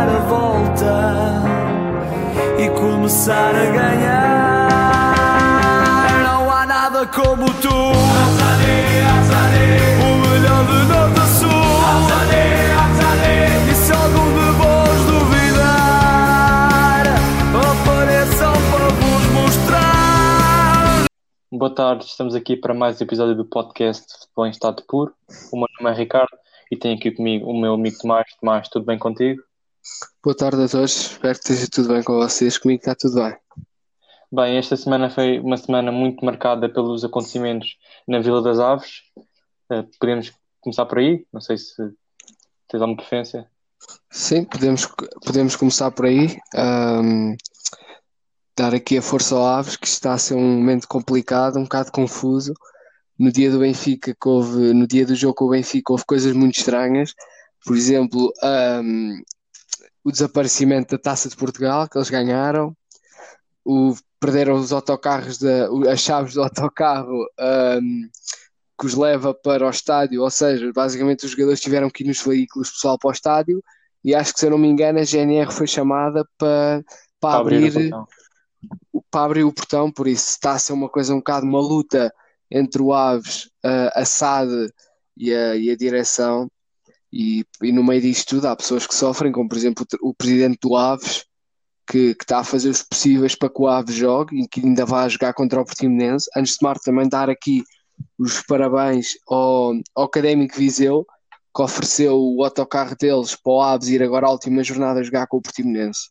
dar a volta e começar a ganhar. Não há nada como tu. O melhor de Norte a Sul. E se algum de vos duvidar, apareçam para vos mostrar. Boa tarde, estamos aqui para mais um episódio do podcast Futebol em Estado Puro. O meu nome é Ricardo e tenho aqui comigo o meu amigo Tomás. Tomás, tudo bem contigo? Boa tarde a todos, espero que esteja tudo bem com vocês. Comigo está tudo bem. Bem, esta semana foi uma semana muito marcada pelos acontecimentos na Vila das Aves. Eh, podemos começar por aí? Não sei se tens alguma preferência. Sim, podemos, podemos começar por aí. Ahm, dar aqui a força ao Aves, que está a ser um momento complicado, um bocado confuso. No dia do Benfica, houve, no dia do jogo com o Benfica, houve coisas muito estranhas. Por exemplo, ahm, o desaparecimento da Taça de Portugal, que eles ganharam. O, perderam os autocarros, da, o- as chaves do autocarro ahm, que os leva para o estádio, ou seja, basicamente os jogadores tiveram que ir nos veículos pessoal para o estádio e acho que se eu não me engano a GNR foi chamada para, para abrir o abrir, portão. para abrir o portão, por isso está a ser uma coisa um bocado uma luta entre o Aves, a, a SAD e a, e a direção e, e no meio disto tudo há pessoas que sofrem, como por exemplo o, o presidente do Aves que, que está a fazer os possíveis para que o Aves jogue e que ainda vai jogar contra o Portimonense. Antes de mais também dar aqui os parabéns ao, ao Académico Viseu que ofereceu o autocarro deles para o Aves ir agora à última jornada jogar com o Portimonense.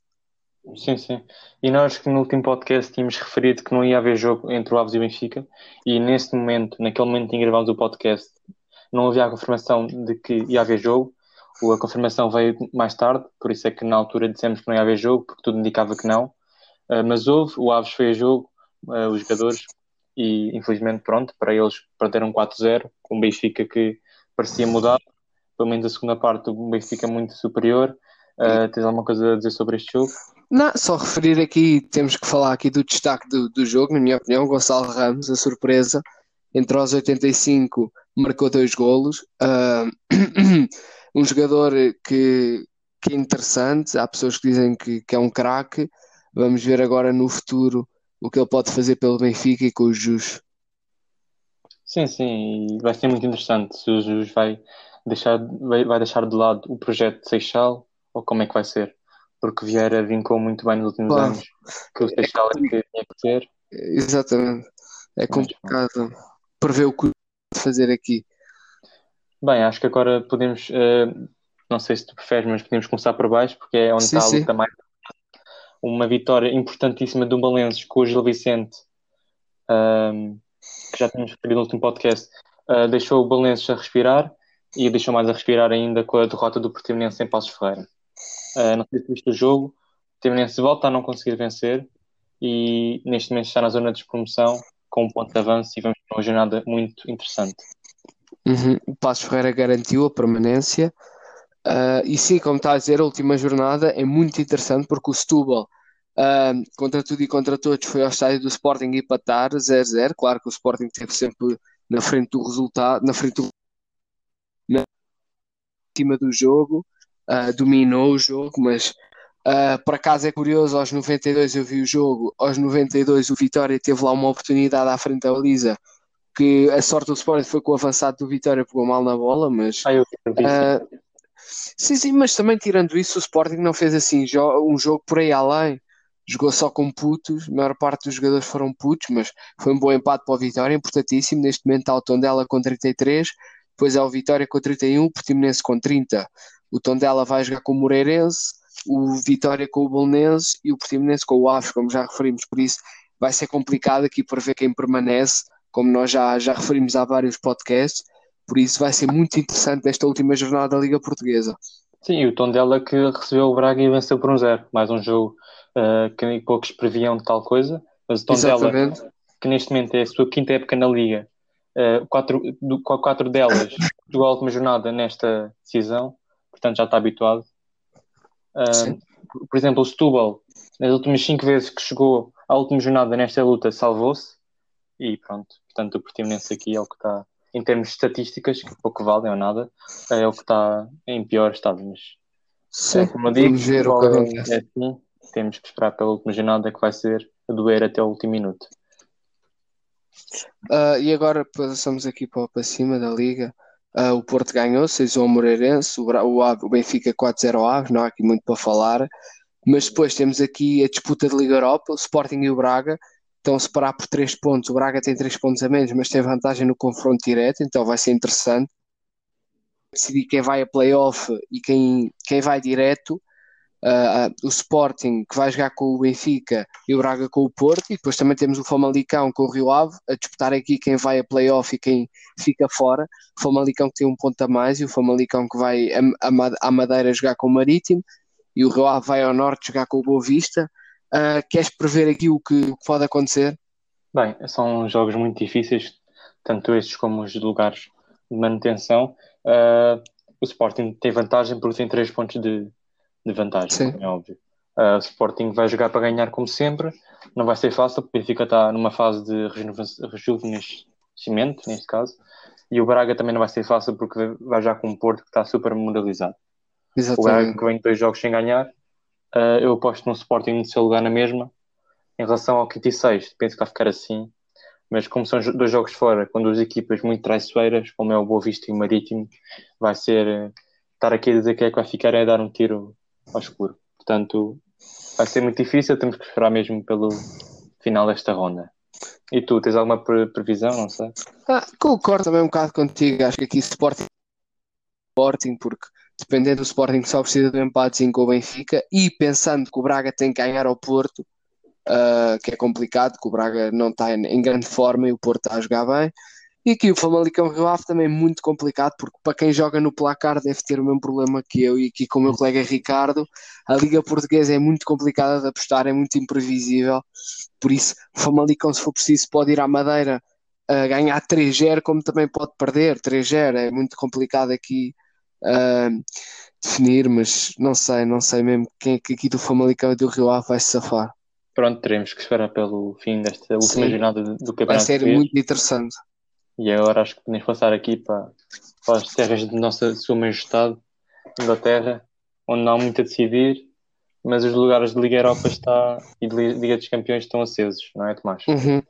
Sim, sim. E nós que no último podcast tínhamos referido que não ia haver jogo entre o Aves e o Benfica, e nesse momento, naquele momento em que gravámos o podcast, não havia a confirmação de que ia haver jogo. A confirmação veio mais tarde, por isso é que na altura dissemos que não ia haver jogo, porque tudo indicava que não. Ah, mas houve, o Aves foi a jogo, ah, os jogadores, e infelizmente, pronto, para eles perderam 4-0, com o Benfica que parecia mudar, pelo menos a segunda parte, o Benfica muito superior. Ah, tens alguma coisa a dizer sobre este jogo? Não, só referir aqui, temos que falar aqui do destaque do, do jogo, na minha opinião, Gonçalo Ramos, a surpresa, entre aos 85 marcou dois golos, Ah, um jogador que, que é interessante, há pessoas que dizem que, que é um craque, vamos ver agora no futuro o que ele pode fazer pelo Benfica e com os Jus. Sim, sim, vai ser muito interessante se o Jesus vai deixar, vai, vai deixar de lado o projeto de Seixal ou como é que vai ser. Porque Vieira vincou muito bem nos últimos Claro. anos que o Seixal é que tinha que ser. Exatamente, é complicado prever o que pode fazer aqui. Bem, acho que agora podemos, eh, não sei se tu preferes, mas podemos começar por baixo porque é onde Sim, está a sim. luta mais. Uma vitória importantíssima do Balenços com o Gil Vicente, ahm, que já tínhamos referido no último podcast, ah, deixou o Balenços a respirar e deixou mais a respirar ainda com a derrota do Portimonense em Passos Ferreira. Ah, não sei se viste o jogo, o Portimonense volta a não conseguir vencer e neste momento está na zona de despromoção com um ponto de avanço e vamos ter uma jornada muito interessante. Uhum. O Passos Ferreira garantiu a permanência. Ah, e sim, como está a dizer, a última jornada é muito interessante porque o Setúbal, ah, contra tudo e contra todos, foi ao estádio do Sporting empatar 0-0. Claro que o Sporting esteve sempre na frente do resultado, na frente do na cima do jogo, ah, dominou o jogo, mas ah, por acaso é curioso, aos 92 eu vi o jogo, aos 92 o Vitória teve lá uma oportunidade à frente da baliza, que a sorte do Sporting foi que o avançado do Vitória pegou mal na bola, mas Ah, eu ah, sim, sim, mas também tirando isso, o Sporting não fez assim um jogo por aí além. Jogou só com putos, a maior parte dos jogadores foram putos, mas foi um bom empate para o Vitória, importantíssimo. Neste momento está o Tondela com 33, depois é o Vitória com 31, o Portimonense com 30. O Tondela vai jogar com o Moreirense, o Vitória com o Bolonense e o Portimonense com o Aves, como já referimos. Por isso vai ser complicado aqui para ver quem permanece, como nós já, já referimos há vários podcasts. Por isso vai ser muito interessante esta última jornada da Liga Portuguesa. Sim, e o Tondela que recebeu o Braga e venceu por um zero. Mais um jogo ah, que poucos previam de tal coisa. Mas o Tondela, Exatamente. que neste momento é a sua quinta época na Liga, ah, quatro, do, com quatro delas jogou a última jornada nesta decisão, portanto já está habituado. Ah, por exemplo, o Setúbal, nas últimas cinco vezes que chegou à última jornada nesta luta, salvou-se. E pronto, portanto o Portimonense aqui é o que está, em termos de estatísticas, que pouco valem ou nada, é o que está em pior estado. Mas Sim, É, como eu digo, vamos ver o que acontece. é assim, temos que esperar pela última jornada que vai ser a doer até o último minuto. Ah, e agora passamos aqui para, para cima da Liga. Ah, o Porto ganhou 6 ao Moreirense, o, o, o Benfica 4-0 ao Aves, não há aqui muito para falar. Mas depois temos aqui a disputa de Liga Europa, o Sporting e o Braga estão a separar por 3 pontos. O Braga tem 3 pontos a menos, mas tem vantagem no confronto direto, então vai ser interessante decidir quem vai a playoff e quem, quem vai direto. Ah, o Sporting que vai jogar com o Benfica e o Braga com o Porto, e depois também temos o Famalicão com o Rio Ave a disputar aqui quem vai a playoff e quem fica fora. O Famalicão que tem um ponto a mais e o Famalicão que vai à Madeira jogar com o Marítimo e o Rio Ave vai ao Norte jogar com o Boa Vista. Ah, queres prever aqui o que, o que pode acontecer? Bem, são jogos muito difíceis, tanto estes como os de lugares de manutenção. Ah, o Sporting tem vantagem porque tem 3 pontos de, de vantagem, Sim. como é óbvio. Ah, o Sporting vai jogar para ganhar como sempre, não vai ser fácil, porque o Benfica está numa fase de rejuven- rejuvenescimento, neste caso, e o Braga também não vai ser fácil porque vai já com um Porto que está super moralizado. O Braga Exatamente. que vem dois jogos sem ganhar, ah, eu aposto no Sporting no seu lugar na mesma. Em relação ao quinto e sexto, penso que vai ficar assim. Mas como são dois jogos fora, com duas equipas muito traiçoeiras, como é o Boa Vista e o Marítimo, vai ser eh, estar aqui a dizer que é que vai ficar é dar um tiro ao escuro. Portanto, vai ser muito difícil, temos que esperar mesmo pelo final desta ronda. E tu, tens alguma pre- previsão? Não sei. Ah, concordo também um bocado contigo. Acho que aqui Sporting, Sporting, porque dependendo do Sporting só precisa do empatezinho com o Benfica e pensando que o Braga tem que ganhar ao Porto, ah, que é complicado, que o Braga não está em, em grande forma e o Porto está a jogar bem. E aqui o Famalicão Rio Ave também é muito complicado, porque para quem joga no placar deve ter o mesmo problema que eu e aqui com o meu colega Ricardo, a Liga Portuguesa é muito complicada de apostar, é muito imprevisível. Por isso, o Famalicão, se for preciso, pode ir à Madeira a ganhar 3-0, como também pode perder 3-0. É muito complicado aqui ah, definir, mas não sei, não sei mesmo quem é que aqui do Famalicão e do Rio Ave vai se safar. Pronto, teremos que esperar pelo fim desta última Sim. jornada do do Vai Campeonato ser muito interessante. E agora acho que podemos passar aqui para, para as terras de nossa Sua Majestade, Inglaterra, onde não há muito a decidir, mas os lugares de Liga Europa está, e de Li- Liga dos Campeões estão acesos, não é, Tomás? Uhum.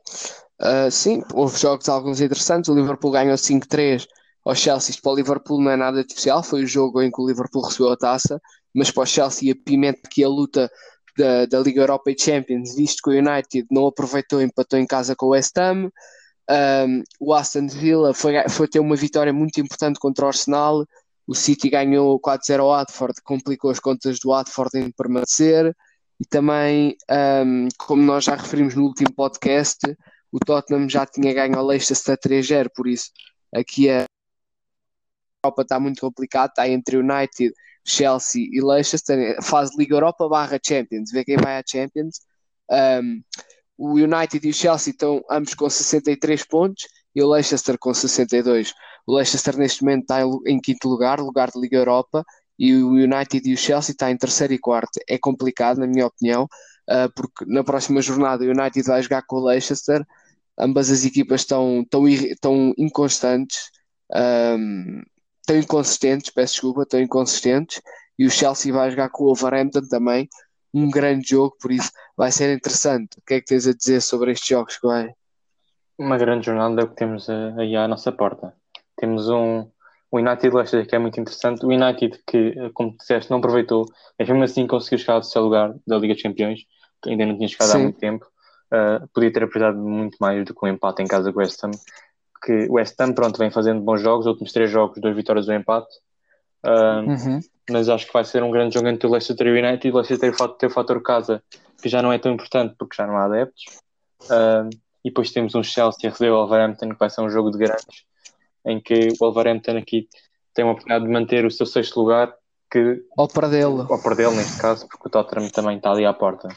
Ah, sim, houve jogos alguns interessantes. O Liverpool ganhou 5-3 ao Chelsea. Isto para o Liverpool não é nada especial. Foi o jogo em que o Liverpool recebeu a taça, mas para o Chelsea apimenta aqui a luta da, da Liga Europa e Champions, visto que o United não aproveitou empatou em casa com o West Ham. Um, o Aston Villa foi, foi ter uma vitória muito importante contra o Arsenal. O City ganhou 4-0 ao Watford, complicou as contas do Watford em permanecer. E também, um, como nós já referimos no último podcast, o Tottenham já tinha ganho ao Leicester 3-0, por isso aqui a Europa está muito complicada, está entre United, Chelsea e Leicester, faz Liga Europa barra Champions, vê quem vai à Champions. Um, o United e o Chelsea estão ambos com 63 pontos e o Leicester com 62. O Leicester neste momento está em, quinto lugar, lugar de Liga Europa, e o United e o Chelsea está em terceiro e quarto. É complicado, na minha opinião, uh, porque na próxima jornada o United vai jogar com o Leicester. Ambas as equipas estão, estão, estão inconstantes, estão inconsistentes, peço desculpa, estão inconsistentes. E o Chelsea vai jogar com o Wolverhampton também, um grande jogo, por isso vai ser interessante. O que é que tens a dizer sobre estes jogos que vai? Uma grande jornada é o que temos aí à nossa porta. Temos um, o United Leicester que é muito interessante. O United que, como disseste, não aproveitou, mas mesmo assim conseguiu chegar ao seu lugar da Liga dos Campeões, que ainda não tinha chegado Sim. há muito tempo. Uh, podia ter aproveitado muito mais do que um empate em casa com o West Ham. Que o West Ham, pronto, vem fazendo bons jogos, os últimos três jogos, duas vitórias um empate. Uh, uhum. Mas acho que vai ser um grande jogo entre o Leicester e o Leicester tem o fator, tem o fator casa, que já não é tão importante porque já não há adeptos. Uh, e depois temos um Chelsea a receber o Wolverhampton, que vai ser um jogo de grandes, em que o Wolverhampton aqui tem uma oportunidade de manter o seu sexto lugar, que ao perdê-lo, ao perdê-lo neste caso, porque o Tottenham também está ali à porta.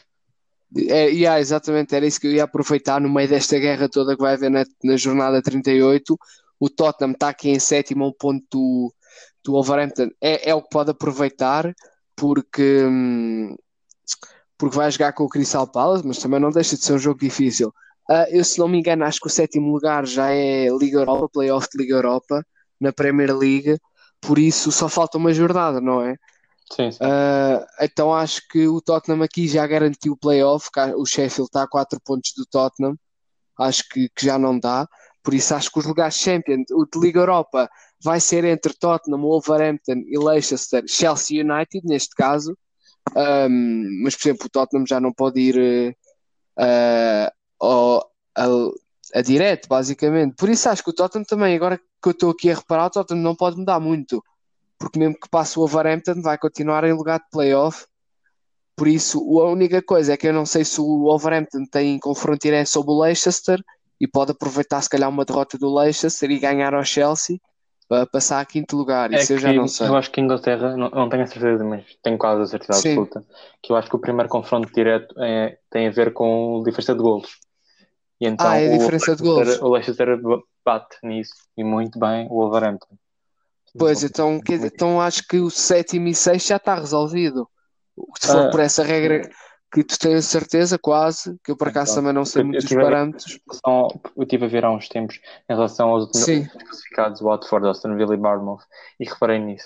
É, yeah, exatamente, era isso que eu ia aproveitar no meio desta guerra toda que vai haver na, na jornada 38. O Tottenham está aqui em sétimo, ao ponto do, Wolverhampton. É, é o que pode aproveitar, porque, hum, porque vai jogar com o Crystal Palace, mas também não deixa de ser um jogo difícil. Uh, eu, se não me engano, acho que o sétimo lugar já é Liga Europa, Playoff de Liga Europa, na Premier League, por isso só falta uma jornada, não é? Sim, sim. Uh, então acho que o Tottenham aqui já garantiu o playoff. O Sheffield está a 4 pontos do Tottenham. Acho que, que, já não dá. Por isso acho que os lugares Champions, o de Liga Europa, vai ser entre Tottenham, Wolverhampton e Leicester, Chelsea United, neste caso. Um, mas, por exemplo, o Tottenham já não pode ir uh, ao, a, a direto, basicamente. Por isso acho que o Tottenham também, agora que eu estou aqui a reparar, o Tottenham não pode mudar muito porque mesmo que passe o Wolverhampton vai continuar em lugar de playoff. Por isso, a única coisa é que eu não sei se o Wolverhampton tem confronto direto sobre o Leicester e pode aproveitar se calhar uma derrota do Leicester e ganhar ao Chelsea para passar a quinto lugar. É Isso eu já não sei. Eu acho que a Inglaterra, não, não tenho a certeza, mas tenho quase a certeza Sim. absoluta, que eu acho que o primeiro confronto direto é, tem a ver com a diferença de golos. E então Ah, é a o diferença de golos. O Leicester bate nisso e muito bem o Wolverhampton. Pois, então, então acho que o sétimo e sexto já está resolvido. Se for Ah. por essa regra que tu tens certeza, quase, que eu por acaso Então, também não sei eu- muito eu os tive a ver- parâmetros. Eu estive a ver há uns tempos em relação aos classificados, Watford, Aston Villa e Bournemouth, e reparei nisso.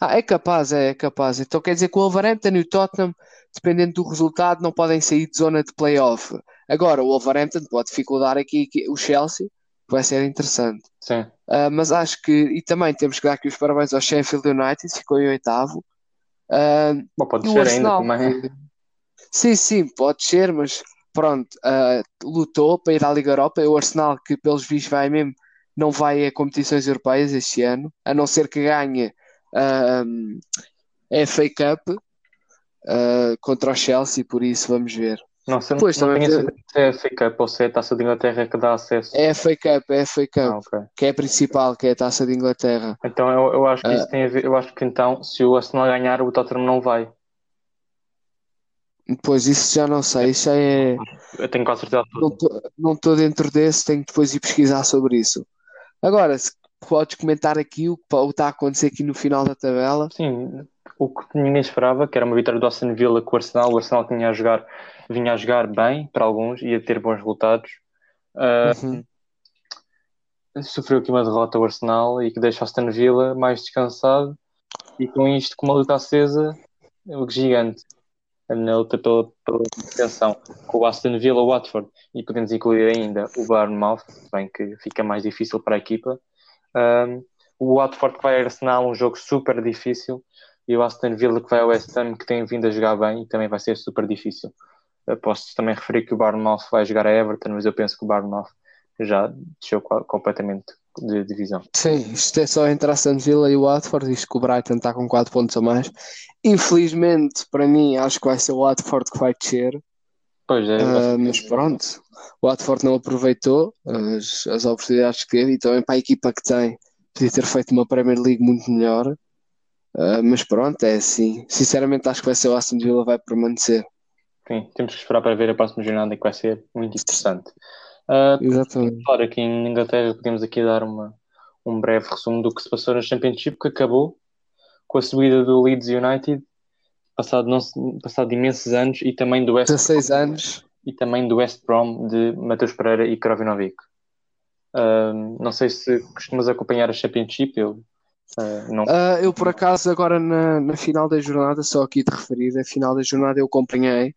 Ah, é capaz, é, é capaz. Então quer dizer que o Wolverhampton e o Tottenham, dependendo do resultado, não podem sair de zona de playoff. Agora, o Wolverhampton pode dificultar aqui, aqui o Chelsea, que vai ser interessante. Sim, Ah, mas acho que, e também temos que dar aqui os parabéns ao Sheffield United, ficou em oitavo. Ah, Bom, pode e o ser ainda Arsenal, também. Sim, sim, pode ser, mas pronto, ah, lutou para ir à Liga Europa. E o Arsenal, que pelos vistos vai mesmo, não vai a competições europeias este ano, a não ser que ganhe a FA Cup ah, contra o Chelsea, por isso vamos ver. Não Pois, não também tenho certeza se é a FA Cup ou se é a Taça de Inglaterra que dá acesso. É a FA Cup, é a FA Cup, Ah, ok. que é a principal, que é a Taça de Inglaterra. Então eu, eu acho que Ah. isso tem a ver. Eu acho que então, se o Arsenal ganhar, o Tottenham não vai. Depois isso já não sei, isso já é. Eu tenho quase certeza Não estou dentro desse, tenho que depois ir pesquisar sobre isso. Agora, se podes comentar aqui o que está a acontecer aqui no final da tabela. Sim, o que ninguém esperava, que era uma vitória do Aston Villa com o Arsenal. O Arsenal tinha a jogar, vinha a jogar bem para alguns, ia ter bons resultados. Ah, Uhum. sofreu aqui uma derrota o Arsenal e que deixa o Aston Villa mais descansado e com isto com uma luta acesa o gigante na luta pela, pela manutenção com o Aston Villa, Watford e podemos incluir ainda o Bournemouth bem que fica mais difícil para a equipa. Um, o Watford que vai a Arsenal um jogo super difícil e o Aston Villa que vai ao West Ham que tem vindo a jogar bem e também vai ser super difícil. Posso também referir que o Bournemouth vai jogar a Everton mas eu penso que o Bournemouth já desceu co- completamente de divisão. Sim, isto é só entre Aston Villa e o Watford, isto que o Brighton está com 4 pontos a mais. Infelizmente, para mim, acho que vai ser o Watford que vai descer. Pois é, Ah, mas pronto, o Watford não aproveitou as, as oportunidades que teve e também para a equipa que tem, podia ter feito uma Premier League muito melhor. Ah, mas pronto, é assim. Sinceramente, acho que vai ser o Aston Villa vai permanecer. sim, temos que esperar para ver a próxima jornada que vai ser muito interessante. Ah, Exatamente. Claro, aqui em Inglaterra podemos aqui dar uma, um breve resumo do que se passou na Championship, que acabou com a subida do Leeds United, passado, não, passado imensos anos, e também do West, 16 anos. e também do West Brom de Matheus Pereira e Krovinovic. Ahm, não sei se costumas acompanhar a Championship, eu não. Ah, eu, por acaso, agora na, na final da jornada, só aqui de referir, a final da jornada eu acompanhei.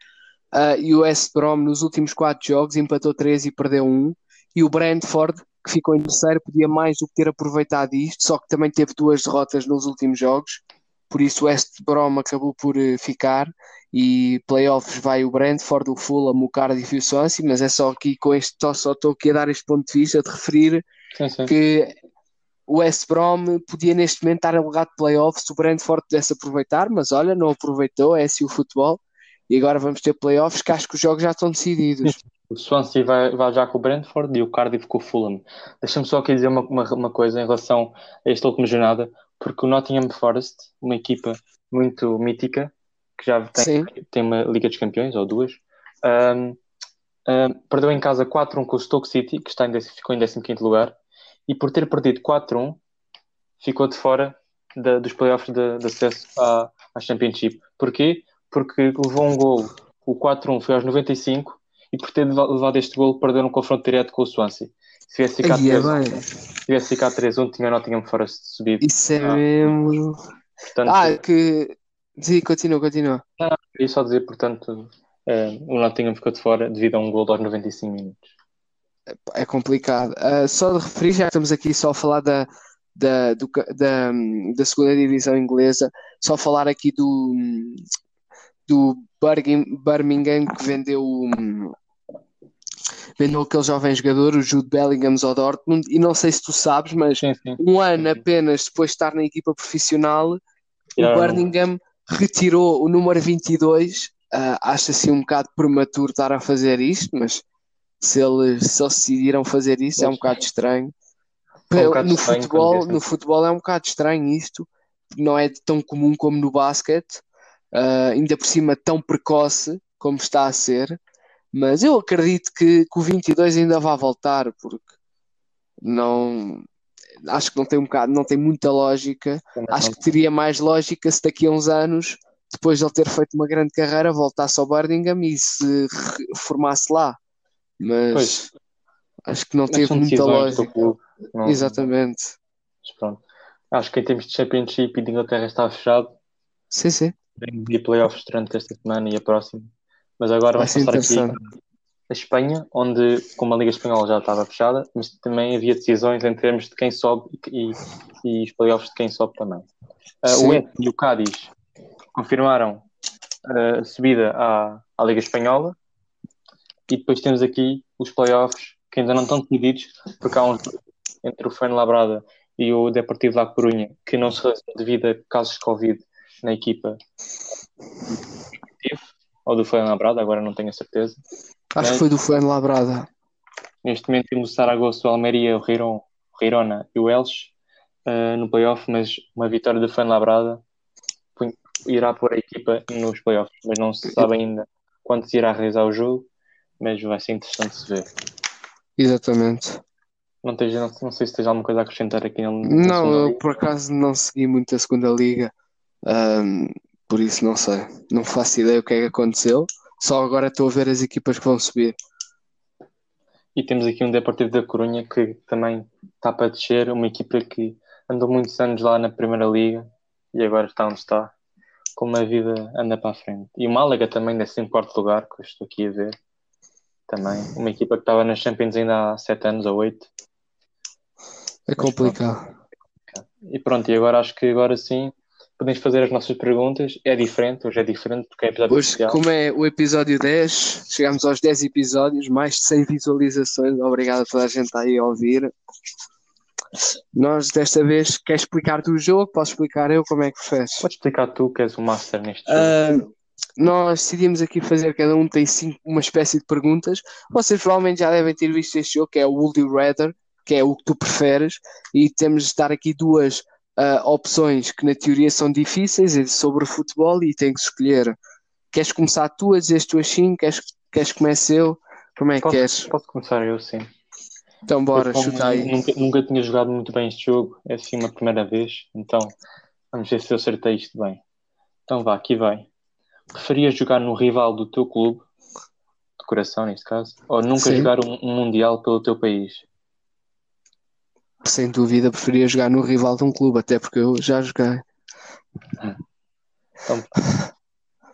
Ah, e o West Brom, nos últimos 4 jogos, empatou 3 e perdeu 1. E o Brentford, que ficou em terceiro, podia mais do que ter aproveitado isto, só que também teve duas derrotas nos últimos jogos. Por isso, o West Brom acabou por eh, ficar. E playoffs vai o Brentford, o Fulham, o Cardiff e o Swansea. Mas é só aqui com este, só estou aqui a dar este ponto de vista de referir Sim, sim. que o West Brom podia neste momento estar a lugar de playoffs se o Brentford pudesse aproveitar, mas olha, não aproveitou, é assim o futebol. E agora vamos ter playoffs que acho que os jogos já estão decididos. O Swansea vai, vai já com o Brentford e o Cardiff com o Fulham. Deixa-me só aqui dizer uma, uma, uma coisa em relação a esta última jornada, porque o Nottingham Forest, uma equipa muito mítica, que já tem, Sim. tem uma Liga dos Campeões, ou duas, ahm, ahm, perdeu em casa 4-1 com o Stoke City, que está em, ficou em 15º lugar, e por ter perdido 4-1, ficou de fora da- dos playoffs de, de acesso à, à Championship. Porquê? Porque levou um gol, o 4-1 foi aos 95, e por ter leva- levado este gol, perdeu um confronto direto com o Swansea. Se tivesse ficado Aí é 3 bem. se tivesse ficado 3-1, tinha o Nottingham Forest subido. Isso é Ah. mesmo. Portanto, Ah, que. Sim, continua, continua. queria só dizer, portanto, eh, o Nottingham ficou de fora devido a um gol aos 95 minutos. É complicado. Ah, só de referir, já que estamos aqui só a falar da, da, do da, da segunda divisão inglesa, só falar aqui do, do Birmingham, que vendeu, vendeu aquele jovem jogador, o Jude Bellingham, ao Dortmund, e não sei se tu sabes, mas Sim, sim. um ano apenas depois de estar na equipa profissional, o Tiraram- Birmingham retirou o número 22. Ah, acho assim um bocado prematuro estar a fazer isto, mas se eles, se eles decidiram fazer isso é um bocado estranho. É um bocado no estranho futebol, no futebol é um bocado estranho isto, não é tão comum como no basquete, ah, ainda por cima tão precoce como está a ser, mas eu acredito que, que o 22 ainda vai voltar, porque não acho que não tem um bocado, não tem muita lógica. Acho que teria mais lógica se daqui a uns anos, depois de ele ter feito uma grande carreira, voltasse ao Birmingham e se formasse lá. Mas Pois. acho que não Mas teve muita lógica. clube. Não- Exatamente. mas pronto. Acho que em termos de Championship e de Inglaterra está fechado. Sim, sim. De playoffs durante esta semana e a próxima. Mas agora Vai vamos passar aqui a Espanha, onde, como a Liga Espanhola já estava fechada, mas também havia decisões em termos de quem sobe e, e, e os playoffs de quem sobe também. Sim. o Eti e o Cádiz confirmaram ah, a subida à, à Liga Espanhola e depois temos aqui os playoffs que ainda não estão decididos, porque há jogo entre o Fuenlabrada e o Deportivo La Corunha que não se realizou devido a casos de Covid na equipa ou do Fuenlabrada, agora não tenho a certeza. Acho que foi do Fuenlabrada. Neste momento temos o Saragossa, o Almeria, o Riron, o Rirona e o Elche eh, no playoff, mas uma vitória do Fuenlabrada põe- irá pôr a equipa nos playoffs, mas não se sabe ainda quando se irá realizar o jogo, mas vai ser interessante se ver. Exatamente. Não, tens, não, não sei se tens alguma coisa a acrescentar aqui Não, eu por acaso não segui muito a segunda liga, ahm, por isso não sei. Não faço ideia o que é que aconteceu. Só agora estou a ver as equipas que vão subir. E temos aqui um Deportivo da Corunha que também está para descer, uma equipa que andou muitos anos lá na Primeira Liga e agora está onde está, como a vida anda para a frente. E o Málaga também desce em quarto lugar, que eu estou aqui a ver. Também, uma equipa que estava nas Champions ainda há sete anos ou oito. É complicado. E pronto, e agora acho que agora sim podemos fazer as nossas perguntas. É diferente, hoje é diferente porque é episódio Hoje, especial. como é o episódio 10, chegamos aos 10 episódios, mais de 100 visualizações. Obrigado a toda a gente aí a ouvir. Nós, desta vez, quer explicar do jogo? Posso explicar eu como é que fez? Podes explicar tu que és o master neste jogo. Ah, nós decidimos aqui fazer, cada um tem cinco, uma espécie de perguntas. Vocês provavelmente já devem ter visto este jogo, que é o Would You Rather, que é o que tu preferes, e temos de dar aqui duas ah, opções que na teoria são difíceis é sobre o futebol e tem que escolher. Queres começar tu a dizer as tuas cinco? Queres, queres que comece eu? Como é que posso, queres? posso começar eu, sim. Então bora, Eu, chuta aí. Nunca, nunca tinha jogado muito bem este jogo, é assim uma primeira vez, então vamos ver se eu acertei isto bem. Então vá, aqui vai. Preferias jogar no rival do teu clube, de coração neste caso, ou nunca Sim. jogar um, um Mundial pelo teu país? Sem dúvida preferia jogar no rival de um clube, até porque eu já joguei. Então,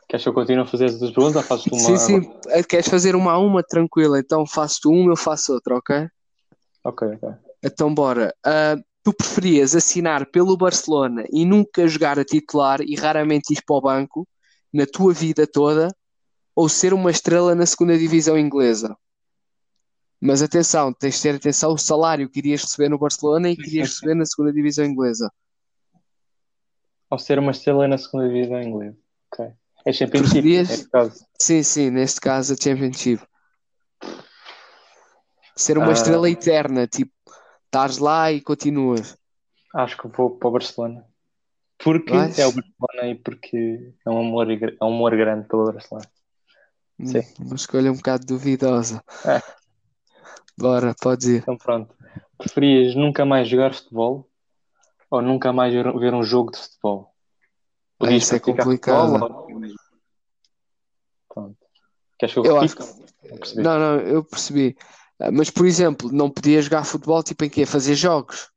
queres que eu continue a fazer as duas perguntas ou fazes tu uma? Sim, sim. Eh, Queres fazer uma a uma? Tranquila. Então faço tu uma, eu faço outra, ok? Ok, ok. Então bora. Ah, tu preferias assinar pelo Barcelona e nunca jogar a titular e raramente ir para o banco na tua vida toda ou ser uma estrela na segunda divisão inglesa? Mas atenção, tens de ter atenção ao salário que irias receber no Barcelona e que irias receber na segunda divisão inglesa. Ou ser uma estrela na segunda divisão inglesa. Ok. É Championship, neste caso. Sim, sim, neste caso a Championship. Ser uma Ah. estrela eterna, tipo, estás lá e continuas. Acho que vou para o Barcelona. Porque Vais? é o Barcelona e porque é um amor, é um amor grande pelo Barcelona. Sim. Hum, Uma escolha um bocado duvidosa. É. Bora, pode ir. Então pronto. Preferias nunca mais jogar futebol ou nunca mais ver, um jogo de futebol? Ah, isso é complicado. futebol ou- Pronto. Queres que eu, Eu acho Não percebi. Não, não, eu percebi. Ah, Mas, por exemplo, não podia jogar futebol tipo em quê? Fazer jogos.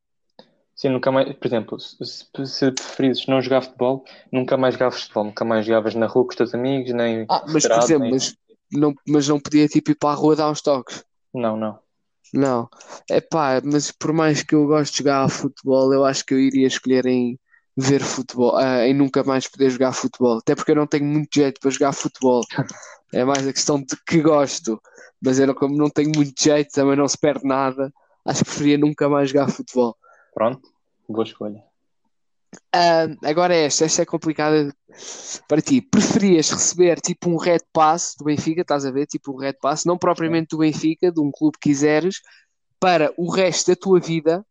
Sim, nunca mais, por exemplo, se, se, preferisses não jogar futebol, nunca mais jogavas futebol, nunca mais jogavas na rua com os teus amigos, nem Ah, mas por federado, exemplo, nem- mas não, mas não podia tipo ir para a rua dar uns toques. Não, não. Não. É pá, mas por mais que eu goste de jogar futebol, eu acho que eu iria escolher em ver futebol, ah, em nunca mais poder jogar futebol. Até porque eu não tenho muito jeito para jogar futebol. É mais a questão de que gosto. Mas eu, não- como não tenho muito jeito, também não se perde nada. Acho que preferia nunca mais jogar futebol. Pronto, boa escolha. Ah, agora esta, esta é complicada para ti. Preferias receber tipo um red pass do Benfica, estás a ver? Tipo um red pass, não propriamente do Benfica, de um clube que quiseres, para o resto da tua vida,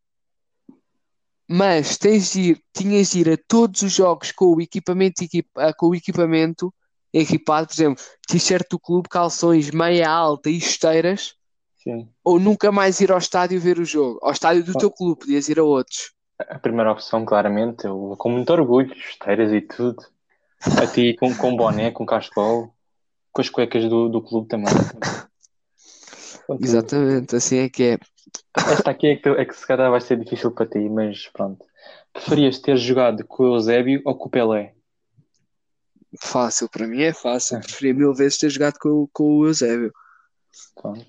mas tens de ir, tinhas de ir a todos os jogos com o equipamento, equip- ah, com o equipamento equipado, por exemplo, t-shirt do clube, calções, meia alta e esteiras, Sim. ou nunca mais ir ao estádio ver o jogo. Ao estádio do teu clube, podias ir a outros. A primeira opção, claramente, eu com muito orgulho, esteiras e tudo. A ti com, com boné, com cascol, com as cuecas do, do clube também. Tudo. Exatamente, assim é que é. Esta aqui é que, é que se calhar vai ser difícil para ti, mas pronto. Preferias ter jogado com o Eusébio ou com o Pelé? Fácil, para mim é fácil. Preferia mil vezes ter jogado com, com o Eusébio. Pronto.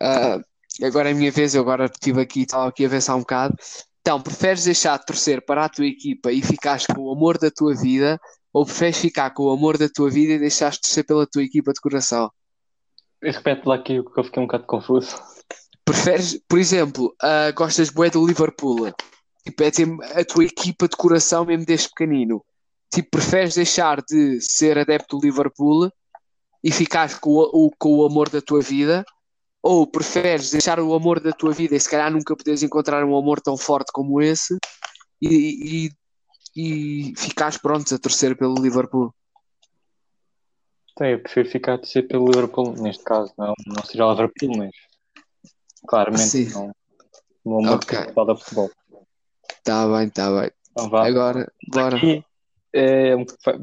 Ah, agora é a minha vez, eu agora estive aqui, estava aqui a pensar um bocado. Então, preferes deixar de torcer para a tua equipa e ficares com o amor da tua vida, ou preferes ficar com o amor da tua vida e deixares de torcer pela tua equipa de coração? E Repete lá aqui que eu fiquei um bocado confuso. Preferes, por exemplo, ah, gostas bué do Liverpool, tipo, é a tua equipa de coração mesmo desde pequenino. Tipo, preferes deixar de ser adepto do Liverpool e ficares com o, o- com o amor da tua vida, ou preferes deixar o amor da tua vida e se calhar nunca poderes encontrar um amor tão forte como esse e, e, e ficares prontos a torcer pelo Liverpool? Então, eu prefiro ficar a ser pelo Liverpool, neste caso, não, não seja o Liverpool, mas claramente Sim. não. No amor Ok. principal da futebol. Tá bem, tá bem. Então vá. Agora, bora. Aqui é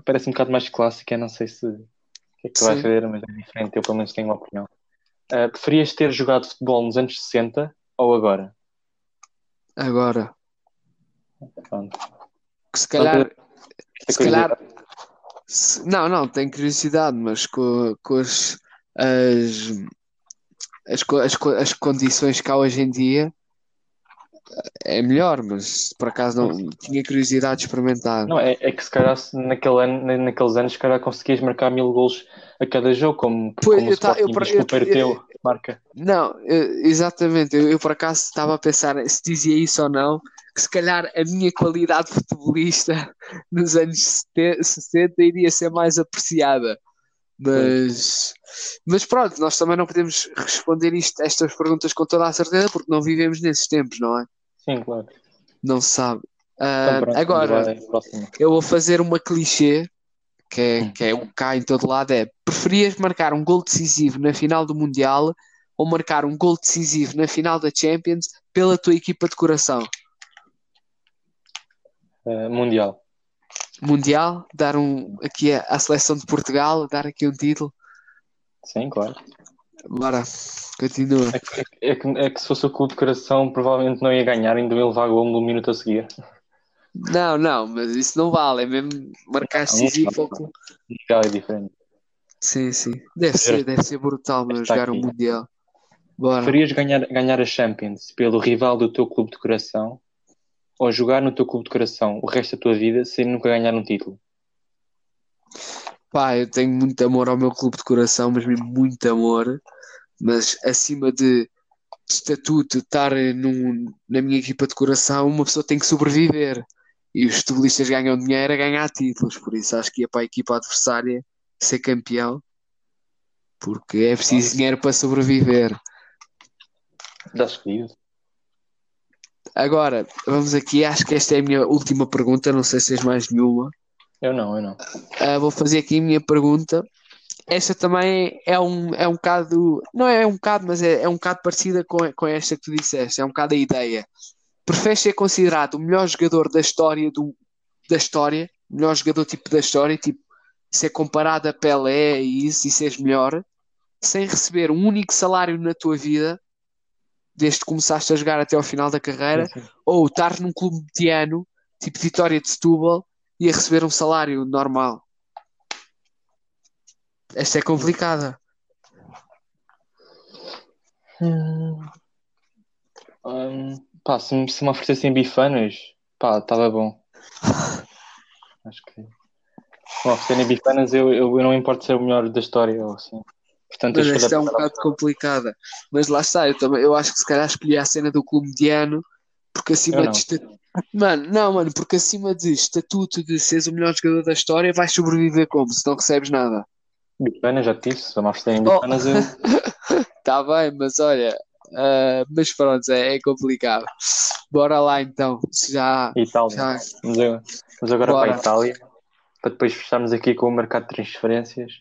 parece um bocado mais clássica, não sei se o que é que tu vais fazer, mas é diferente, eu pelo menos tenho uma opinião. Ah, preferias ter jogado futebol nos anos 60 ou agora? Agora. Pronto. Que se calhar, se calhar. Se- Não, não, tenho curiosidade, mas com, com as, as, as, as condições que há hoje em dia é melhor, mas por acaso não tinha curiosidade de experimentar. Não, é, é que se calhar naquele ano, na- naqueles anos, se calhar conseguias marcar mil gols a cada jogo, como, Pois, como o eu ta- eu o eu- Perteu marca. Não, eu- exatamente, eu, eu por acaso estava a pensar se dizia isso ou não, que se calhar a minha qualidade futebolista nos anos 70 60 iria ser mais apreciada. Mas, mas pronto, nós também não podemos responder isto, estas perguntas com toda a certeza, porque não vivemos nesses tempos, não é? Sim, claro. Não sabe. Ah, pronto, agora, eu vou fazer uma clichê, que é, que é o cá em todo lado, é preferias marcar um gol decisivo na final do Mundial ou marcar um gol decisivo na final da Champions pela tua equipa de coração? Ah, mundial. Mundial, dar um aqui à seleção de Portugal, dar aqui um título. Sim, claro. Bora, continua. É que, é que- é que se fosse o clube de coração, provavelmente não ia ganhar, ainda ia levar gol no minuto a seguir. Não, não, mas isso não vale, é mesmo marcar clube. Mundial é diferente. Sim, sim. Deve ser, deve ser brutal, meu, Está jogar um aqui. Mundial. Bora. Preferias ganhar, ganhar a Champions pelo rival do teu clube de coração ou jogar no teu clube de coração o resto da tua vida sem nunca ganhar um título? Pá, eu tenho muito amor ao meu clube de coração, mas mesmo muito amor. Mas acima de, estatuto, estar num- na minha equipa de coração, uma pessoa tem que sobreviver. E os futebolistas ganham dinheiro a ganhar títulos, por isso acho que ia para a equipa adversária ser campeão, porque é preciso dinheiro para sobreviver. Já escolhido. Agora, vamos aqui, acho que esta é a minha última pergunta, não sei se tens mais nenhuma. Eu não, eu não. Ah, vou fazer aqui a minha pergunta. Esta também é um, é um bocado, não é um bocado, mas é, é um bocado parecida com, com esta que tu disseste, é um bocado a ideia. Preferes ser considerado o melhor jogador da história do, da história, melhor jogador tipo da história, tipo ser comparado a Pelé e isso, e seres melhor, sem receber um único salário na tua vida, desde que começaste a jogar até ao final da carreira, Sim, sim. ou estar num clube mediano, tipo Vitória de Setúbal, e a receber um salário normal. Esta é complicada. Hum, pá, se, me- se me oferecessem bifanas, pá, estava bom. Acho que. Se me oferecerem bifanas, eu, eu, eu não importo ser o melhor da história ou assim. Portanto, Mas esta é um bocado complicada. Mas lá está, eu também, eu acho que se calhar escolhi a cena do clube mediano, porque acima de. Mano, não, mano, porque acima de estatuto de seres o melhor jogador da história, vais sobreviver como? Se não recebes nada. Bifanas, já te disse. Se oferecerem Oh. bifanas, eu. Tá bem, mas olha, ah, mas pronto, é, é complicado. Bora lá então. Já, Itália. já, Vamos, vamos agora Bora. para a Itália, para depois fecharmos aqui com o mercado de transferências,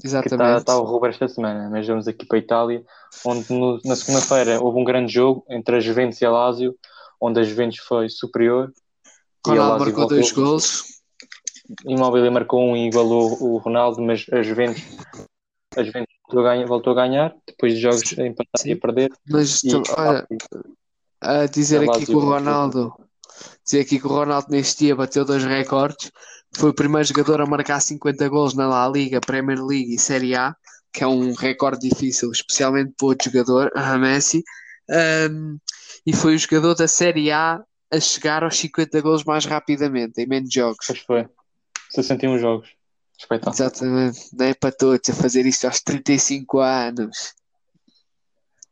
que está exatamente. tá o Ruber esta semana. Mas vamos aqui para a Itália, onde no- na segunda-feira houve um grande jogo entre a Juventus e a Lazio, onde a Juventus foi superior. Ronaldo marcou dois gols. Immobile marcou um e igualou o Ronaldo, mas a Juventus, a Juventus voltou, a ganhar, voltou a ganhar, depois de jogos a empatar e a perder. Mas E, olha, a dizer aqui que o. Ronaldo, dizer aqui que o Ronaldo neste dia bateu dois recordes. Foi o primeiro jogador a marcar 50 gols na La Liga, Premier League e Série A, que é um recorde difícil, especialmente para outro jogador, a Messi. Um, e foi o jogador da Série A a chegar aos 50 gols mais rapidamente, em menos jogos. Depois foi 61 jogos. Espetáculo. Exatamente, não é para todos a fazer isto aos 35 anos.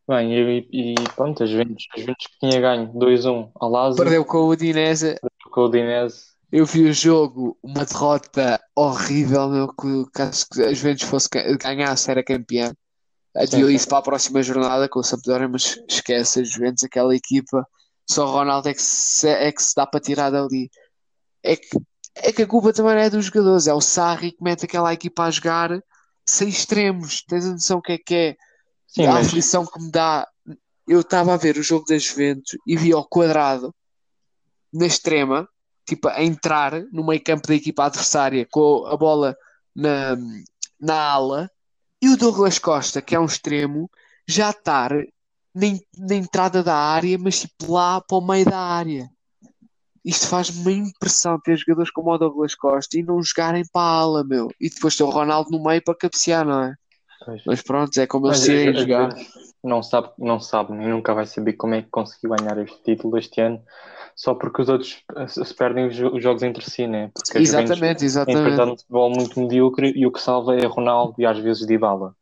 Bem, e, e pronto, a Juventus, a Juventus que tinha ganho 2-1 ao Lazio, Perdeu com o Udinese, com o Udinese. Eu vi o jogo, uma derrota horrível, meu, que caso que a Juventus fosse ga- ganhasse, era campeã. Adiou isso para a próxima jornada com o Sampdoria, mas esquece, a Juventus, aquela equipa, só o Ronaldo é que se, é que se dá para tirar dali. É que, é que a culpa também não é dos jogadores, é o Sarri que mete aquela equipa a jogar sem extremos. Tens a noção o que é que é? Sim, a mas aflição que me dá. Eu estava a ver o jogo da Juventus e vi ao quadrado, na extrema, tipo, a entrar no meio campo da equipa adversária com a bola na, na ala e o Douglas Costa, que é um extremo, já estar na, na entrada da área, mas tipo lá para o meio da área. Isto faz-me uma impressão ter jogadores como o Douglas Costa e não jogarem para a ala, meu. E depois ter o Ronaldo no meio para cabecear, não é? pois, Mas pronto, é como eles irem jogar. Não sabe, não sabe, nunca vai saber como é que conseguiu ganhar este título este ano, só porque os outros se perdem os, jo- os jogos entre si, né? Porque Exatamente, exatamente. enfrentado um futebol muito medíocre e o que salva é Ronaldo e às vezes Dybala.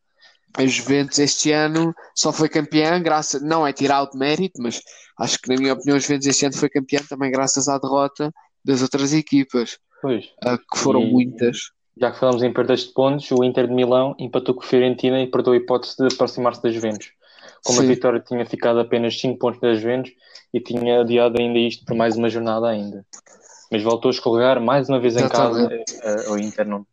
A Juventus este ano só foi campeã, graças, não é tirar o de mérito, mas acho que na minha opinião a Juventus este ano foi campeã também graças à derrota das outras equipas, Pois, que foram E- muitas. já que falamos em perdas de pontos, o Inter de Milão empatou com o Fiorentina e perdeu a hipótese de aproximar-se da Juventus. Como Sim. a vitória tinha ficado apenas 5 pontos da Juventus e tinha adiado ainda isto por mais uma jornada ainda. Mas voltou a escorregar mais uma vez em casa. Exatamente. eh, eh, O Inter não.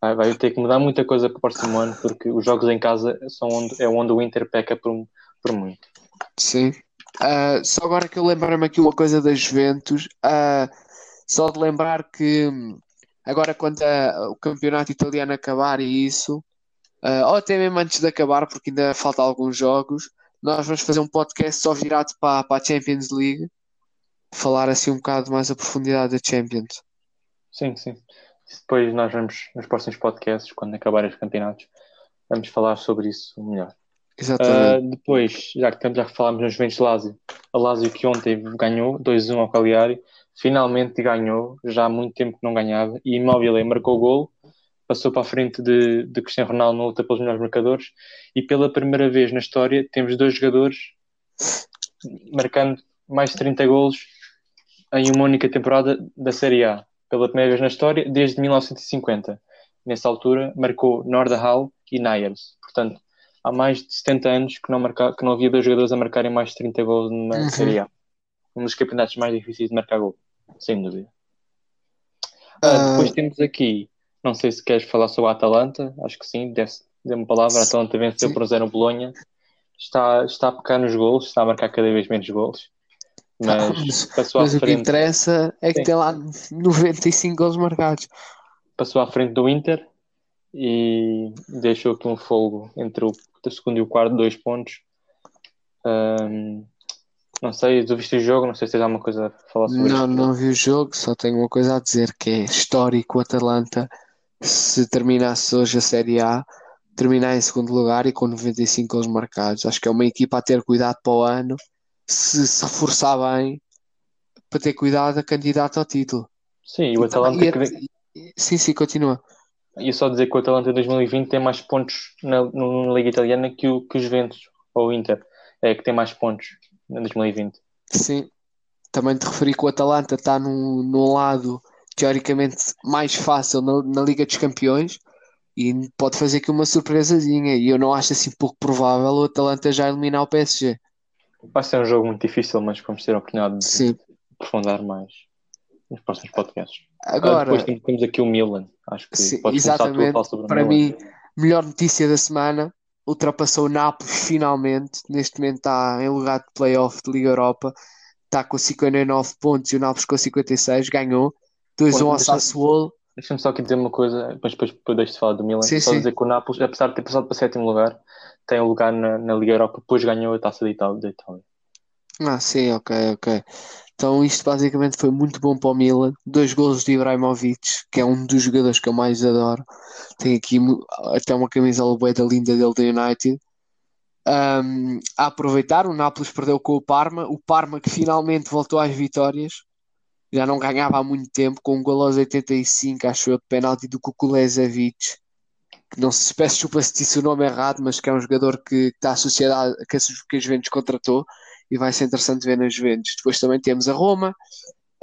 Vai, vai ter que mudar muita coisa para o próximo ano, porque os jogos em casa são onde, é onde o Inter peca por, por muito. Sim. Ah, só agora que eu lembro-me aqui uma coisa da Juventus, ah, só de lembrar que hum, agora quando ah, o campeonato italiano acabar e isso, ah, ou até mesmo antes de acabar, porque ainda falta alguns jogos, nós vamos fazer um podcast só virado para, para a Champions League, falar assim um bocado mais a profundidade da Champions. Sim, sim. Depois nós vamos, nos próximos podcasts, quando acabarem os campeonatos, vamos falar sobre isso melhor. Exatamente. Uh, depois, já que, já falámos nos Juventus Lazio, a Lazio que ontem ganhou 2-1 ao Cagliari, finalmente ganhou, já há muito tempo que não ganhava, e Immobile marcou o gol, passou para a frente de, de Cristiano Ronaldo na luta pelos melhores marcadores, e pela primeira vez na história temos dois jogadores marcando mais de 30 golos em uma única temporada da Série A, pela primeira vez na história, desde 1950. Nessa altura marcou Norda Hall e Nayers, portanto há mais de 70 anos que não, marca, que não havia dois jogadores a marcarem mais de 30 gols na Uhum. Série A. Um dos campeonatos mais difíceis de marcar gol, sem dúvida. Ah, Ah, depois temos aqui, não sei se queres falar sobre a Atalanta, acho que sim, uma palavra. A Atalanta venceu Sim. por 0 Bolonha, está, está a pecar nos gols, está a marcar cada vez menos gols, mas Mas- à Mas o que frente, interessa é que Sim. tem lá 95 gols marcados. passou à frente do Inter e deixou aqui um fogo entre o segundo e o quarto, dois pontos. Ahm, não sei, tu viste o jogo, não sei se tens alguma coisa a falar sobre Não, isto. não vi o jogo, só tenho uma coisa a dizer que é histórico o Atalanta se terminasse hoje a Série A, terminar em segundo lugar e com 95 gols marcados. Acho que é uma equipa a ter cuidado para o ano, se se reforçar bem, para ter cuidado a candidato ao título. Sim, e o E Atalanta, e, que, sim, sim, continua. ia só dizer que o Atalanta em 2020 tem mais pontos na, na Liga Italiana que o, que os Juventus ou o Inter. É que tem mais pontos em 2020. Sim, também te referi que o Atalanta está num, num lado teoricamente mais fácil na, na Liga dos Campeões e pode fazer aqui uma surpresazinha. E eu não acho assim pouco provável o Atalanta já eliminar o PSG. Vai ser um jogo muito difícil, mas vamos ter a oportunidade de Sim. aprofundar mais nos próximos podcasts. Ah, Agora, depois tem- temos aqui o Milan. Acho que sim, podes começar exatamente. falar sobre Para Milan. mim, melhor notícia da semana. Ultrapassou o Nápoles finalmente. Neste momento está em lugar de playoff de Liga Europa. Está com 59 pontos e o Nápoles com 56. Ganhou. 2-1 ao Sassuolo. Deixa-me só aqui dizer uma coisa, depois, depois, depois deixo de falar do Milan. Sim, só sim. dizer que o Nápoles, apesar de ter passado para sétimo lugar, tem um lugar na, na Liga Europa, depois ganhou a taça da Itália. Da. Ah, sim, ok, ok. Então isto basicamente foi muito bom para o Milan. Dois golos de Ibrahimovic, que é um dos jogadores que eu mais adoro. Tem aqui até uma camisola bué da linda dele do United. Ahm, a aproveitar, o Nápoles perdeu com o Parma. O Parma que finalmente voltou às vitórias. Já não ganhava há muito tempo, com um golo aos 85, acho eu, de penalti do Kukulezevic. Que não se peço desculpa se disse o nome errado, mas que é um jogador que está associado a, que, a, que a Juventus contratou e vai ser interessante ver nas Juventus. Depois também temos a Roma,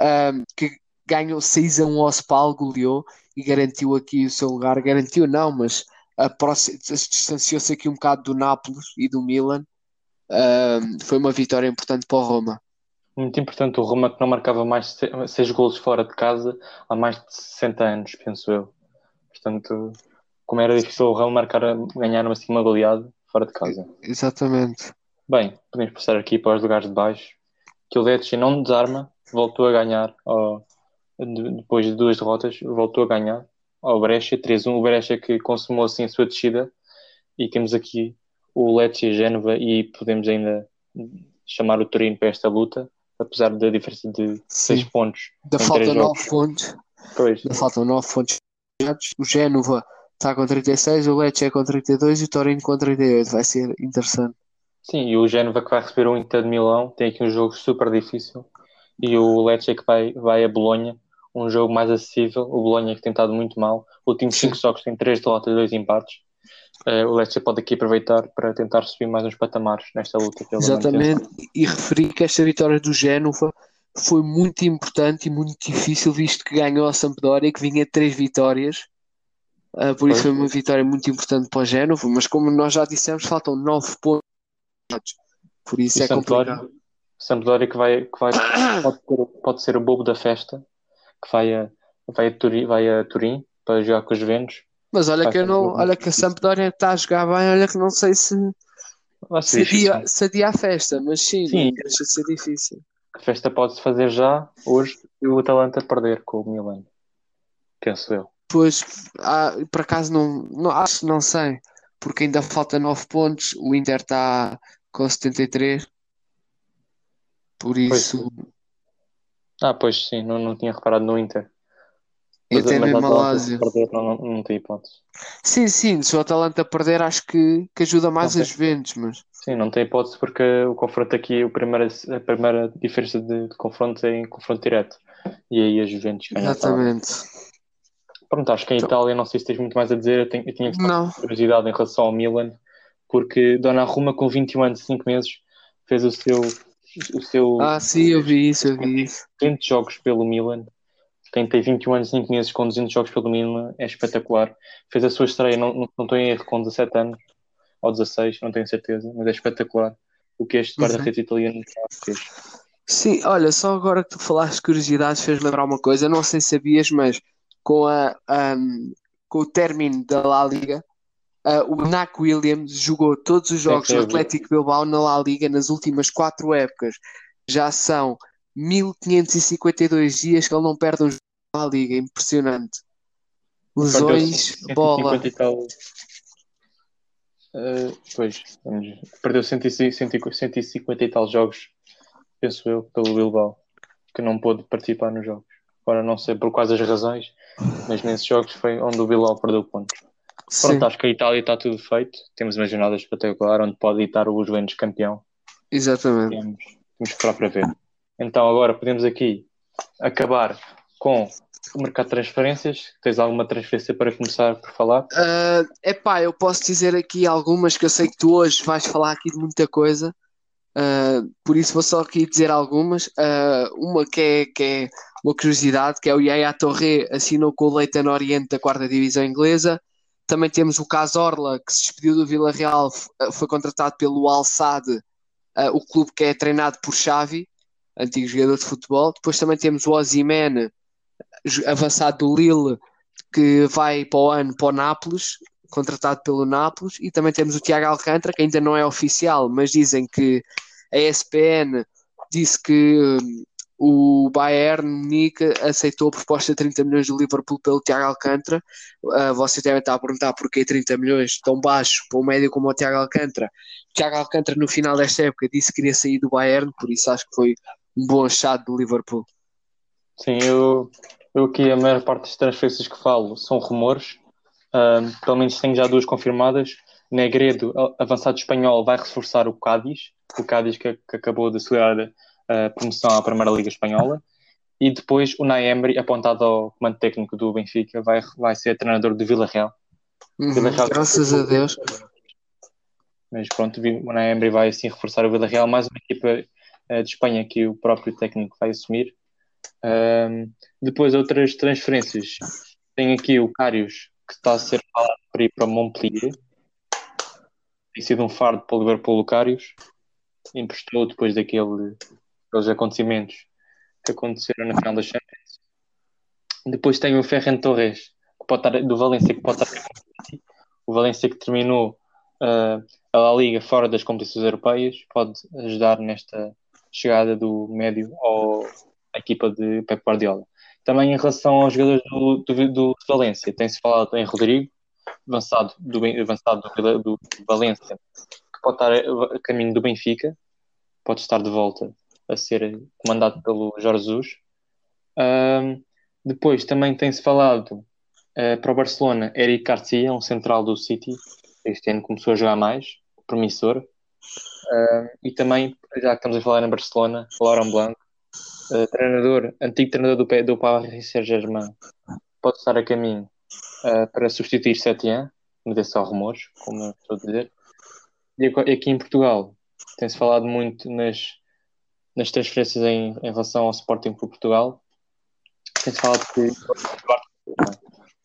ahm, que ganhou 6 a 1 ao Spal, goleou e garantiu aqui o seu lugar. Garantiu não, mas distanciou-se aqui um bocado do Nápoles e do Milan. Ahm, foi uma vitória importante para o Roma. Muito importante, o Roma que não marcava mais seis golos fora de casa há mais de 60 anos, penso eu. Portanto, como era difícil o Roma marcar, ganhar assim uma goleada fora de casa. Exatamente. Bem, podemos passar aqui para os lugares de baixo. Que o Lecce não desarma, voltou a ganhar ó, de- depois de duas derrotas, voltou a ganhar ao Brescia 3-1. O Brescia que consumou assim a sua descida. E temos aqui o Lecce e a Génova e podemos ainda chamar o Torino para esta luta, apesar da diferença de 6 Sim. pontos. Da falta três 9 jogos. pontos. Pois, Da faltam 9 pontos. O Génova está com 36, o Lecce é com 32 e o Torino com 38. Vai ser interessante. sim, e o Génova que vai receber o Inter de Milão tem aqui um jogo super difícil. E o Lecce que vai, vai a Bolonha, um jogo mais acessível. O Bolonha que tem estado muito mal. Últimos Sim. 5 jogos tem 3 derrotas e 2 empates. Eh, o Lecce pode aqui aproveitar para tentar subir mais uns patamares nesta luta. Exatamente. E referi que esta vitória do Génova foi muito importante e muito difícil, visto que ganhou a Sampdoria, que vinha de 3 vitórias. Ah, por isso foi uma vitória muito importante para o Génova, mas como nós já dissemos, faltam 9 pontos. Por isso E é Sampdoria, complicado. Sampdoria que vai, que vai pode, ser, pode ser o bobo da festa, que vai a, vai a, Turim, vai a Turim para jogar com os Juventus. Mas olha Vai que eu não, olha que a. Sampdoria está a jogar bem, olha que não sei se, se, adia, se adia a festa, mas sim, Sim. não deixa de ser difícil. A festa pode-se fazer já, hoje, e o Atalanta perder com o Milan. Penso eu. Pois, ah, por acaso não, não, acho que não sei, porque ainda falta 9 pontos, o Inter está com 73, por isso, Ah, pois sim, não, não tinha reparado no Inter. E até a mesmo a Atalanta, Lazio. se perder, não, não, tem hipótese. Sim, sim, se o Atalanta perder, acho que, que ajuda mais as Juventus, mas Sim, não tem hipótese porque o confronto aqui, o primeira, a primeira diferença de, de confronto é em confronto direto. E aí a Juventus ganha a taça. exatamente. Pronto, acho que em Então- Itália não sei se tens muito mais a dizer. Eu, tenho, eu tinha curiosidade em relação ao Milan, porque Donnarumma com 21 anos e 5 meses fez o seu, o seu ah, sim, eu vi isso, eu vi isso. 200 jogos pelo Milan. Quem tem 21 anos e 5 meses com 200 jogos pelo Milan é espetacular. Fez a sua estreia, não, não, não estou em erro, com 17 anos ou 16, não tenho certeza, mas é espetacular o que este guarda-redes italiano fez. Sim, olha, só agora que tu falaste de curiosidades fez lembrar uma coisa, não sei se sabias, mas com, a, ahm, com o término da La Liga, ah, o Nac Williams jogou todos os jogos do. Atlético Bilbao na La Liga nas últimas quatro épocas. Já são 1552 dias que ele não perde um jogo La Liga, impressionante. Perdeu Lesões, bola. 150 e tal. Uh, pois, vamos, perdeu 150, 150 e tal jogos, penso eu, pelo Bilbao, que não pôde participar nos jogos. Agora não sei por quais as razões, mas nesses jogos foi onde o Bilbao perdeu pontos. Sim, Pronto, acho que a Itália está tudo feito. Temos uma jornada espetacular onde pode editar o Juventus campeão. exatamente. Temos, temos que esperar para ver. Então agora podemos aqui acabar com o mercado de transferências. Tens alguma transferência para começar por falar? É epá, eu posso dizer aqui algumas que eu sei que tu hoje vais falar aqui de muita coisa, Ah, por isso vou só aqui dizer algumas. Ah, uma que é, que é uma curiosidade, que é o Yaya Torre assinou com o Leyton Oriente da quarta divisão inglesa. Também temos o Cazorla, que se despediu do Villarreal, f- ah, foi contratado pelo Al Sadd, ah, o clube que é treinado por Xavi, antigo jogador de futebol. Depois também temos o Osimhen, jo- avançado do Lille, que vai para o ano para o Nápoles, contratado pelo Nápoles, e também temos o Tiago Alcântara, que ainda não é oficial, mas dizem que a ESPN disse que hum, o Bayern Munique aceitou a proposta de 30 milhões do Liverpool pelo Tiago Alcântara. Ah, você deve estar a perguntar porquê 30 milhões tão baixo para um médio como o Tiago Alcântara. O Tiago Alcântara, no final desta época, disse que queria sair do Bayern, por isso acho que foi um bom achado do Liverpool. Sim, eu, eu aqui a maior parte das transferências que falo são rumores. Ahm, pelo menos tenho já duas confirmadas. Negredo, avançado espanhol, vai reforçar o Cádiz, o Cádiz que, que acabou de assegurar a promoção à Primeira Liga Espanhola. E depois o Naemri, apontado ao comando técnico do Benfica, vai, vai ser treinador do Villarreal. Uhum, Villarreal- graças a Deus. Mas pronto, o Naemri vai assim reforçar o Villarreal, mais uma equipa eh, de Espanha que o próprio técnico vai assumir. Ahm, depois outras transferências. Tem aqui o Karius, que está a ser falado para ir para Montpellier. Tem sido um fardo para o Liverpool, o Karius. Emprestou depois daquele, daqueles acontecimentos que aconteceram na final da Champions. Depois tem o Ferran Torres, que pode estar, do Valência, que pode estar o Valência que terminou ah, a Liga fora das competições europeias pode ajudar nesta chegada do médio ao, à equipa de Pep Guardiola. Também em relação aos jogadores do, do, do Valência, tem-se falado em Rodrigo, avançado do, avançado do, do Valência, que pode estar a, a caminho do Benfica, pode estar de volta a ser comandado pelo Jorge Jesus. Ahm, depois também tem-se falado eh, para o Barcelona, Eric Garcia, um central do City, este ano começou a jogar mais, promissor. E também, já que estamos a falar em Barcelona, Laurent Blanc, ah, treinador, antigo treinador do, do Paris Saint-Germain, pode estar a caminho ah, para substituir Setien, mas só rumores, como eu estou a dizer. E aqui em Portugal, tem-se falado muito nas, nas transferências em, em relação ao Sporting por Portugal. Tem-se falado que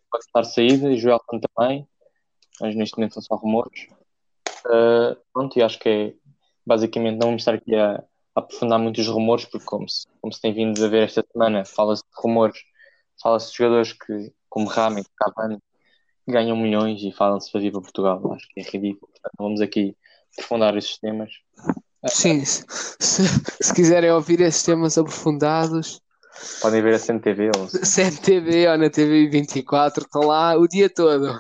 pode estar saída e Joelson também, mas neste momento são só rumores. Uh, pronto, e acho que é basicamente não vamos estar aqui a aprofundar muito os rumores, porque como se, como se tem vindo a ver esta semana, fala-se de rumores, fala-se de jogadores que, como Rame, Cavani, ganham milhões e falam-se para vir para Portugal. Acho que é ridículo. Portanto, vamos aqui aprofundar esses temas. Sim, se, se, se quiserem ouvir esses temas aprofundados, Podem ver a CNTV ou CMTV ou na TV 24, estão lá o dia todo.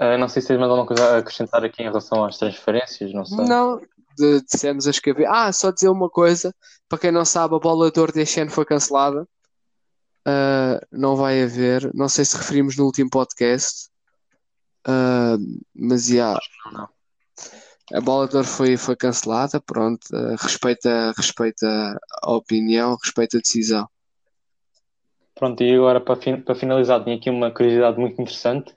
Uh, não sei se tens mais alguma coisa a acrescentar aqui em relação às transferências, não sei. Não, de, dissemos a escrever. Ah, só dizer uma coisa: para quem não sabe, a bola de ouro deste ano foi cancelada. Ah, não vai haver. Não sei se referimos no último podcast, Ah, mas não. A bola de ouro foi, foi cancelada, pronto. ah, respeita, respeita a opinião, respeita a decisão. Pronto, e agora para, fin- para finalizar, tinha aqui uma curiosidade muito interessante.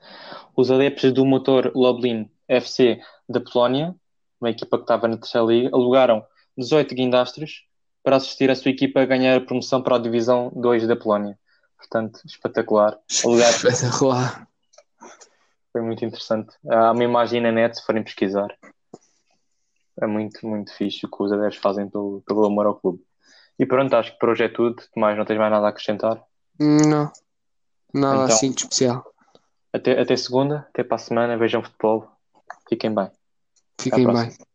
Os adeptos do motor Lublin FC da Polónia, uma equipa que estava na terceira liga, alugaram 18 guindastres para assistir a sua equipa a ganhar a promoção para a divisão 2 da Polónia. Portanto, espetacular. Alugar Espetacular. foi muito interessante. Há uma imagem na net, se forem pesquisar. É muito, muito fixe o que os adeptos fazem pelo, pelo amor ao clube. E pronto, acho que por hoje é tudo. Tomás, não tens mais nada a acrescentar? Não, nada Então. assim de especial. Até, até segunda, até para a semana. Vejam futebol. Fiquem bem. Fiquem bem.